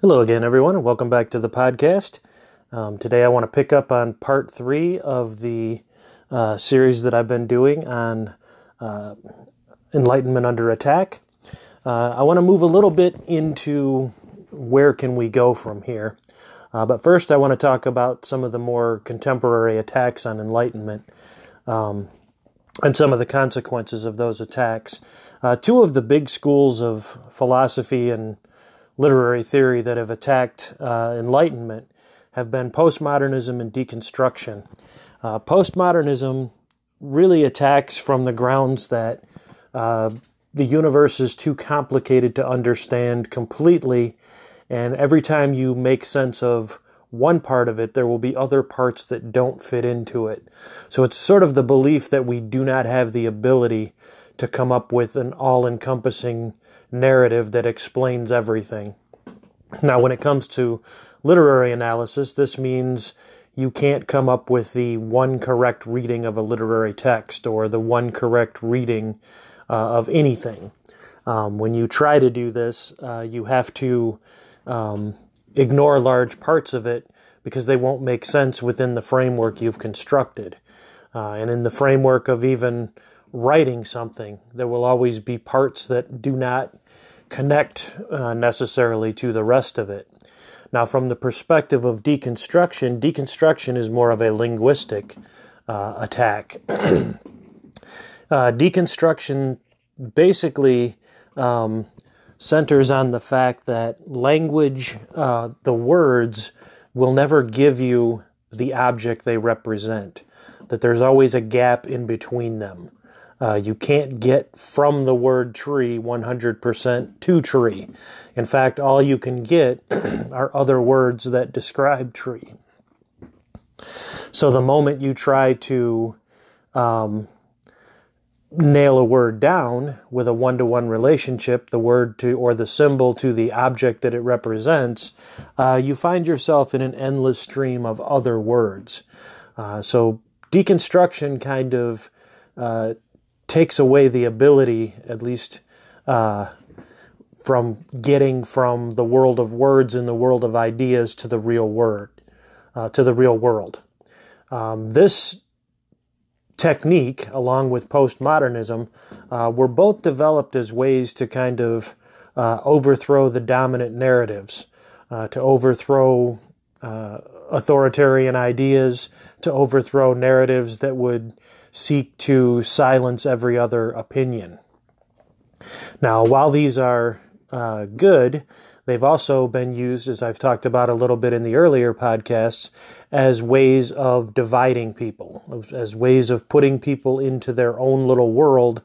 Hello again, everyone, and welcome back to the podcast. Um, today, I want to pick up on part three of the uh, series that I've been doing on uh, enlightenment under attack. Uh, I want to move a little bit into where can we go from here. Uh, but first, I want to talk about some of the more contemporary attacks on enlightenment um, and some of the consequences of those attacks. Uh, two of the big schools of philosophy and literary theory that have attacked uh, Enlightenment have been postmodernism and deconstruction. Uh, postmodernism really attacks from the grounds that uh, the universe is too complicated to understand completely, and every time you make sense of one part of it, there will be other parts that don't fit into it. So it's sort of the belief that we do not have the ability to come up with an all encompassing narrative that explains everything. Now, when it comes to literary analysis, this means you can't come up with the one correct reading of a literary text or the one correct reading uh, of anything. Um, when you try to do this, uh, you have to um, ignore large parts of it because they won't make sense within the framework you've constructed. Uh, and in the framework of even writing something, there will always be parts that do not connect uh, necessarily to the rest of it. Now, from the perspective of deconstruction, deconstruction is more of a linguistic uh, attack. uh, deconstruction basically um, centers on the fact that language, uh, the words, will never give you the object they represent, that there's always a gap in between them. Uh, you can't get from the word tree 100% to tree. In fact, all you can get are other words that describe tree. So the moment you try to um, nail a word down with a one to one relationship, the word to or the symbol to the object that it represents, uh, you find yourself in an endless stream of other words. Uh, so deconstruction kind of uh, takes away the ability, at least uh, from getting from the world of words and the world of ideas to the real word, uh, to the real world. Um, this technique, along with postmodernism, uh, were both developed as ways to kind of uh, overthrow the dominant narratives, uh, to overthrow uh, authoritarian ideas, to overthrow narratives that would seek to silence every other opinion. Now, while these are uh, good, they've also been used, as I've talked about a little bit in the earlier podcasts, as ways of dividing people, as ways of putting people into their own little world,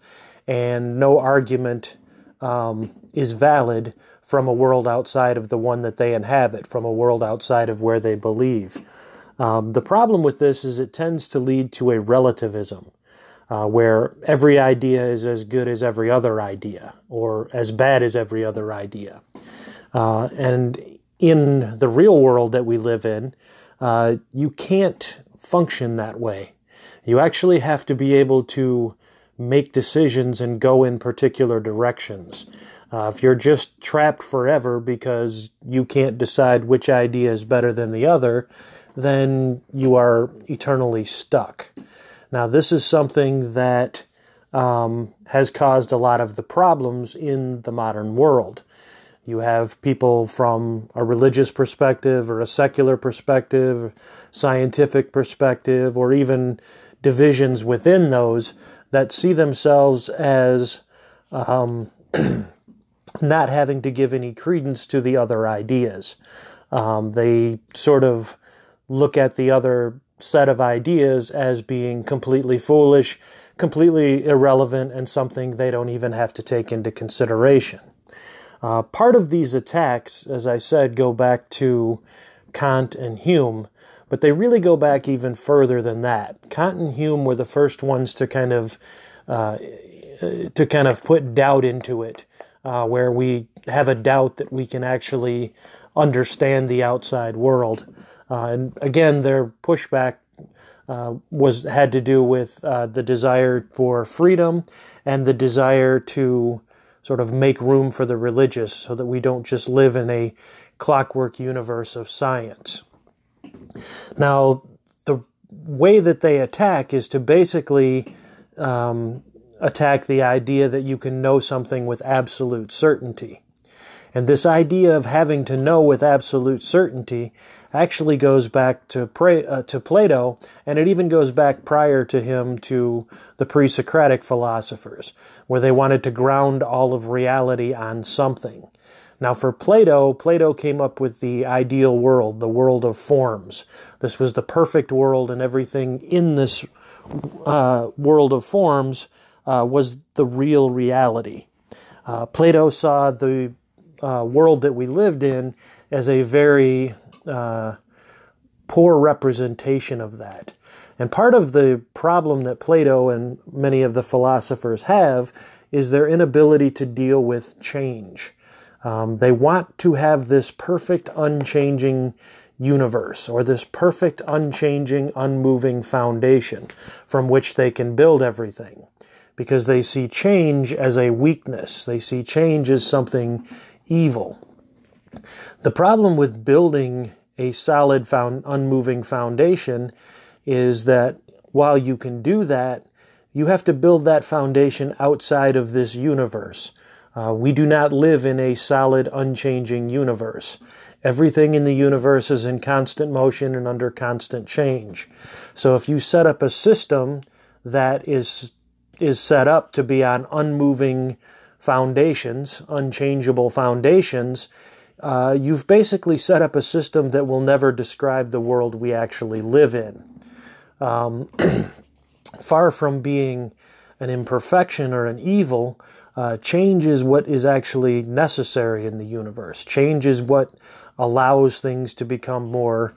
and no argument um, is valid from a world outside of the one that they inhabit, from a world outside of where they believe. Um, the problem with this is it tends to lead to a relativism, uh, where every idea is as good as every other idea, or as bad as every other idea. Uh, and in the real world that we live in, uh, you can't function that way. You actually have to be able to make decisions and go in particular directions. Uh, if you're just trapped forever because you can't decide which idea is better than the other, then you are eternally stuck. Now, this is something that um, has caused a lot of the problems in the modern world. You have people from a religious perspective or a secular perspective, scientific perspective, or even divisions within those that see themselves as um, not having to give any credence to the other ideas. Um, they sort of look at the other set of ideas as being completely foolish, completely irrelevant, and something they don't even have to take into consideration. Uh, part of these attacks, as I said, go back to Kant and Hume, but they really go back even further than that. Kant and Hume were the first ones to kind of uh, to kind of put doubt into it, uh, where we have a doubt that we can actually understand the outside world. Uh, and again, their pushback uh, was had to do with uh, the desire for freedom and the desire to sort of make room for the religious so that we don't just live in a clockwork universe of science. Now, the way that they attack is to basically um, attack the idea that you can know something with absolute certainty. And this idea of having to know with absolute certainty actually goes back to, uh, to Plato, and it even goes back prior to him to the pre Socratic philosophers, where they wanted to ground all of reality on something. Now, for Plato, Plato came up with the ideal world, the world of forms. This was the perfect world, and everything in this uh, world of forms uh, was the real reality. Uh, Plato saw the uh, world that we lived in as a very uh, poor representation of that. And part of the problem that Plato and many of the philosophers have is their inability to deal with change. Um, they want to have this perfect, unchanging universe or this perfect, unchanging, unmoving foundation from which they can build everything because they see change as a weakness. They see change as something evil. The problem with building a solid, found, unmoving foundation is that while you can do that, you have to build that foundation outside of this universe. Uh, we do not live in a solid, unchanging universe. Everything in the universe is in constant motion and under constant change. So if you set up a system that is is set up to be on unmoving foundations, unchangeable foundations, uh, you've basically set up a system that will never describe the world we actually live in. Um, far from being an imperfection or an evil, uh, change is what is actually necessary in the universe. Change is what allows things to become more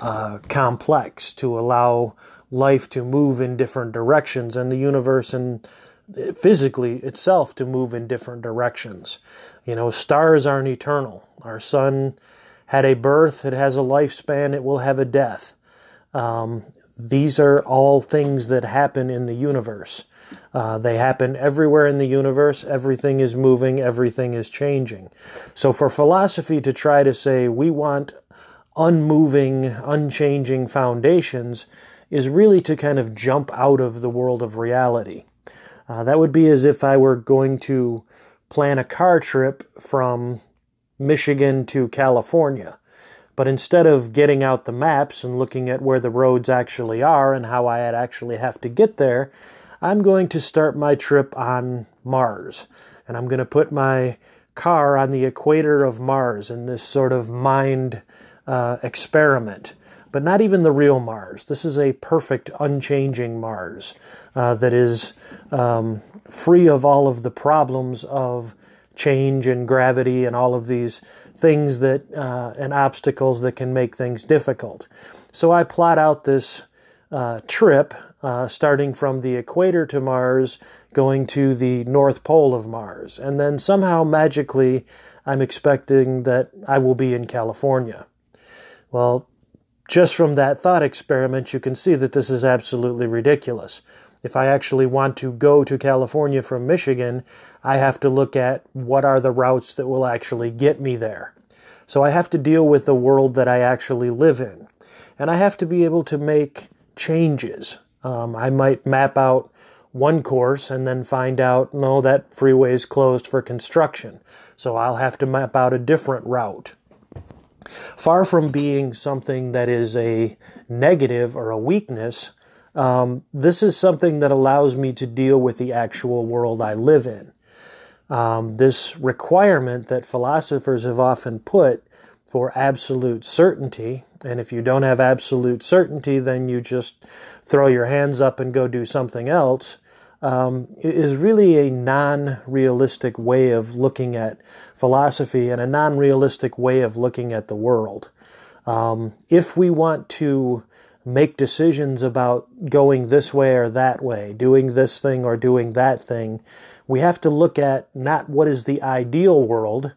uh, complex, to allow life to move in different directions, and the universe and physically itself to move in different directions. You know, stars aren't eternal. Our sun had a birth, it has a lifespan, it will have a death. Um, these are all things that happen in the universe. Uh, they happen everywhere in the universe. Everything is moving, everything is changing. So, for philosophy to try to say we want unmoving, unchanging foundations is really to kind of jump out of the world of reality. Uh, that would be as if I were going to plan a car trip from Michigan to California. But instead of getting out the maps and looking at where the roads actually are and how I'd actually have to get there, I'm going to start my trip on Mars. And I'm going to put my car on the equator of Mars in this sort of mind uh, experiment but not even the real Mars. This is a perfect, unchanging Mars uh, that is um, free of all of the problems of change and gravity and all of these things that uh, and obstacles that can make things difficult. So I plot out this uh, trip uh, starting from the equator to Mars, going to the North Pole of Mars, and then somehow magically I'm expecting that I will be in California. Well, just from that thought experiment, you can see that this is absolutely ridiculous. If I actually want to go to California from Michigan, I have to look at what are the routes that will actually get me there. So I have to deal with the world that I actually live in. And I have to be able to make changes. Um, I might map out one course and then find out, no, that freeway is closed for construction. So I'll have to map out a different route. Far from being something that is a negative or a weakness, um, this is something that allows me to deal with the actual world I live in. Um, this requirement that philosophers have often put for absolute certainty, and if you don't have absolute certainty, then you just throw your hands up and go do something else um, is really a non realistic way of looking at philosophy and a non realistic way of looking at the world. Um, if we want to make decisions about going this way or that way, doing this thing or doing that thing, we have to look at not what is the ideal world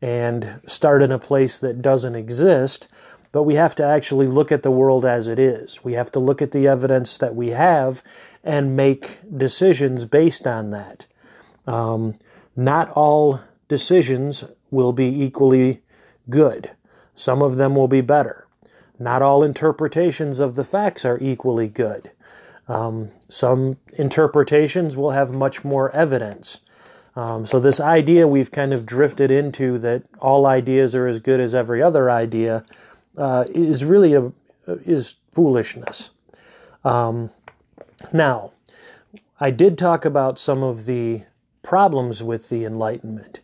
and start in a place that doesn't exist, but we have to actually look at the world as it is. We have to look at the evidence that we have and make decisions based on that. Um, Not all decisions will be equally good. Some of them will be better. Not all interpretations of the facts are equally good. Um, some interpretations will have much more evidence. Um, so, this idea we've kind of drifted into that all ideas are as good as every other idea uh, is really a, is foolishness. Um, now, I did talk about some of the problems with the Enlightenment,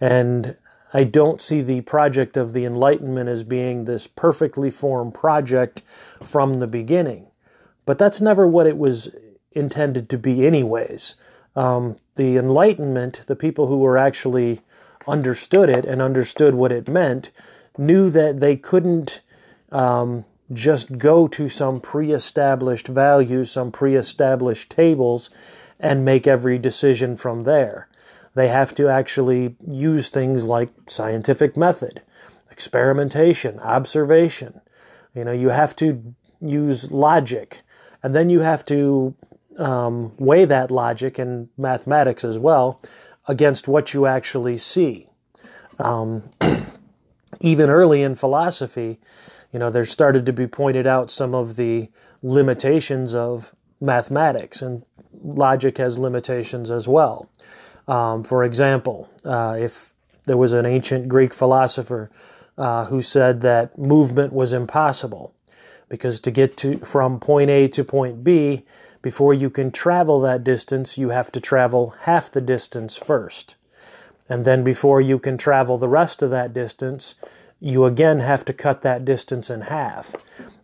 and I don't see the project of the Enlightenment as being this perfectly formed project from the beginning. But that's never what it was intended to be, anyways. Um, the Enlightenment, the people who were actually understood it and understood what it meant, knew that they couldn't um, just go to some pre established values, some pre established tables, and make every decision from there. They have to actually use things like scientific method, experimentation, observation. You know, you have to use logic, and then you have to um, weigh that logic and mathematics as well against what you actually see. Um, even early in philosophy, you know, there started to be pointed out some of the limitations of mathematics, and logic has limitations as well. Um, for example, uh, if there was an ancient Greek philosopher uh, who said that movement was impossible, because to get to from point A to point B, before you can travel that distance, you have to travel half the distance first. And then before you can travel the rest of that distance, you again have to cut that distance in half.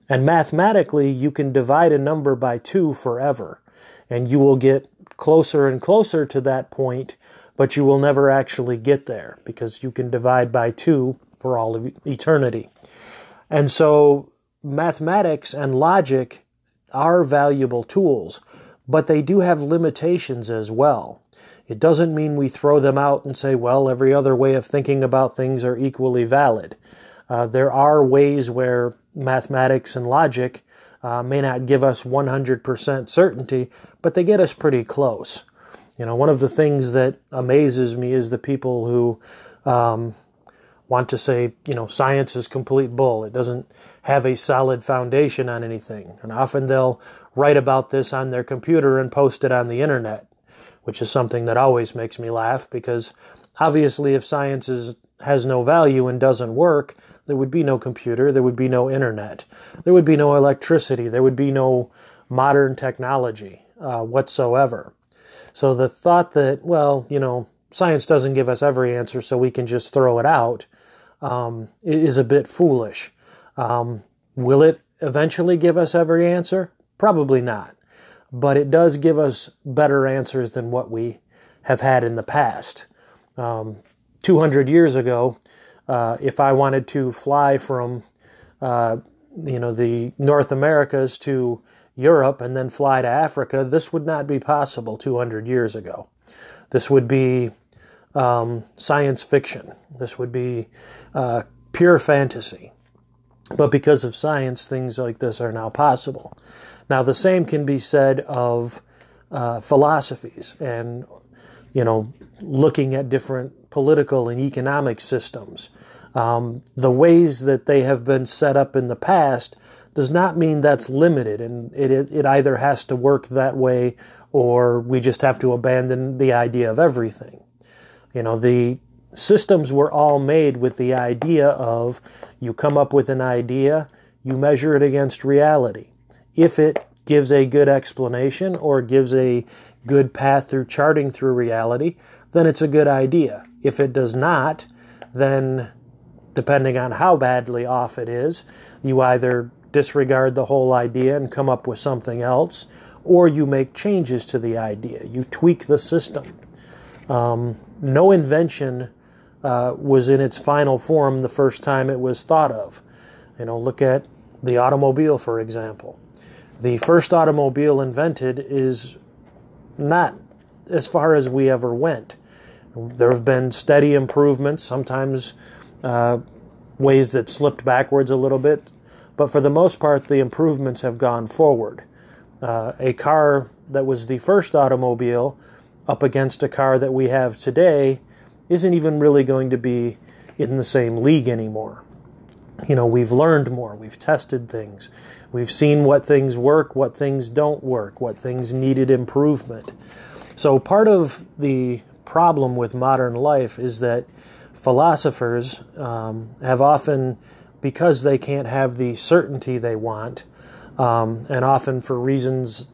And mathematically, you can divide a number by two forever, and you will get closer and closer to that point, but you will never actually get there because you can divide by two for all eternity. And so, mathematics and logic are valuable tools, but they do have limitations as well. It doesn't mean we throw them out and say, well, every other way of thinking about things are equally valid. Uh, there are ways where mathematics and logic uh, may not give us 100% certainty, but they get us pretty close. You know, one of the things that amazes me is the people who um, want to say, you know, science is complete bull. It doesn't have a solid foundation on anything. And often they'll write about this on their computer and post it on the internet which is something that always makes me laugh because obviously, if science is, has no value and doesn't work, there would be no computer, there would be no internet, there would be no electricity, there would be no modern technology uh, whatsoever. So the thought that, well, you know, science doesn't give us every answer, so we can just throw it out, um, is a bit foolish. Um, will it eventually give us every answer? Probably not but it does give us better answers than what we have had in the past. Um, 200 years ago, uh, if I wanted to fly from, uh, you know, the North Americas to Europe and then fly to Africa, this would not be possible 200 years ago. This would be um, science fiction. This would be uh, pure fantasy. But because of science, things like this are now possible. Now, the same can be said of uh, philosophies and, you know, looking at different political and economic systems. Um, the ways that they have been set up in the past does not mean that's limited, and it, it, it either has to work that way or we just have to abandon the idea of everything. You know, the systems were all made with the idea of you come up with an idea, you measure it against reality if it gives a good explanation or gives a good path through charting through reality, then it's a good idea. If it does not, then depending on how badly off it is, you either disregard the whole idea and come up with something else, or you make changes to the idea. You tweak the system. Um, no invention uh, was in its final form the first time it was thought of. You know, look at the automobile, for example the first automobile invented is not as far as we ever went. There have been steady improvements, sometimes uh, ways that slipped backwards a little bit, but for the most part, the improvements have gone forward. Uh, a car that was the first automobile up against a car that we have today isn't even really going to be in the same league anymore. You know, we've learned more, we've tested things, we've seen what things work, what things don't work, what things needed improvement. So, part of the problem with modern life is that philosophers um, have often, because they can't have the certainty they want, um, and often for reasons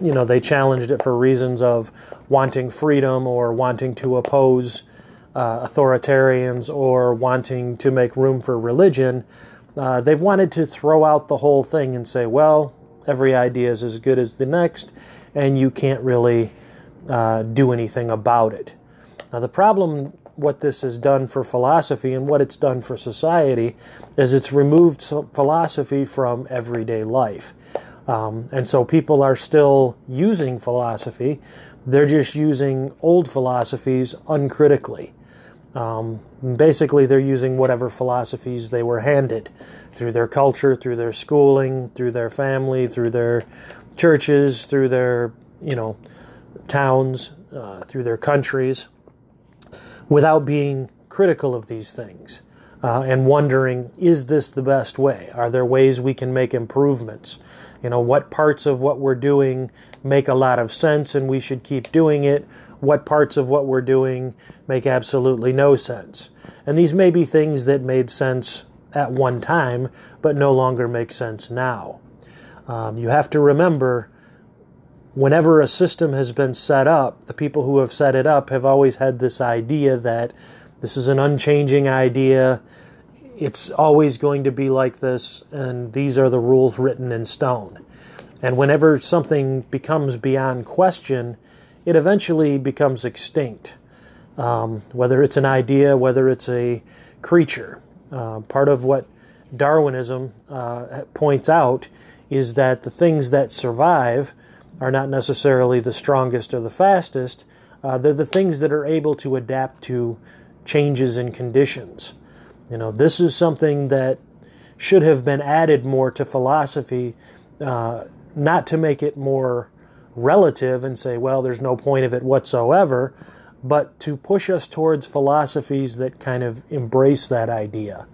you know they challenged it for reasons of wanting freedom or wanting to oppose uh, authoritarians or wanting to make room for religion. Uh, they've wanted to throw out the whole thing and say, well, every idea is as good as the next, and you can't really uh, do anything about it. Now, the problem, what this has done for philosophy and what it's done for society, is it's removed philosophy from everyday life. Um, and so people are still using philosophy, they're just using old philosophies uncritically. Um, basically, they're using whatever philosophies they were handed through their culture, through their schooling, through their family, through their churches, through their, you know, towns, uh, through their countries, without being critical of these things uh, and wondering, is this the best way? Are there ways we can make improvements? You know, what parts of what we're doing make a lot of sense and we should keep doing it? What parts of what we're doing make absolutely no sense? And these may be things that made sense at one time, but no longer make sense now. Um, you have to remember whenever a system has been set up, the people who have set it up have always had this idea that this is an unchanging idea. It's always going to be like this, and these are the rules written in stone. And whenever something becomes beyond question, it eventually becomes extinct. Um, whether it's an idea, whether it's a creature. Uh, part of what Darwinism uh, points out is that the things that survive are not necessarily the strongest or the fastest. Uh, they're the things that are able to adapt to changes in conditions. You know, this is something that should have been added more to philosophy, uh, not to make it more relative and say, well, there's no point of it whatsoever, but to push us towards philosophies that kind of embrace that idea.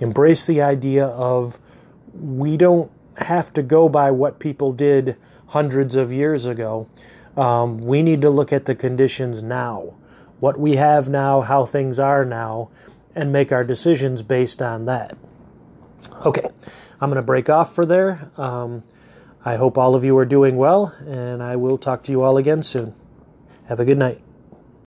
Embrace the idea of we don't have to go by what people did hundreds of years ago. Um, we need to look at the conditions now what we have now, how things are now, and make our decisions based on that. Okay, I'm going to break off for there. Um, I hope all of you are doing well, and I will talk to you all again soon. Have a good night.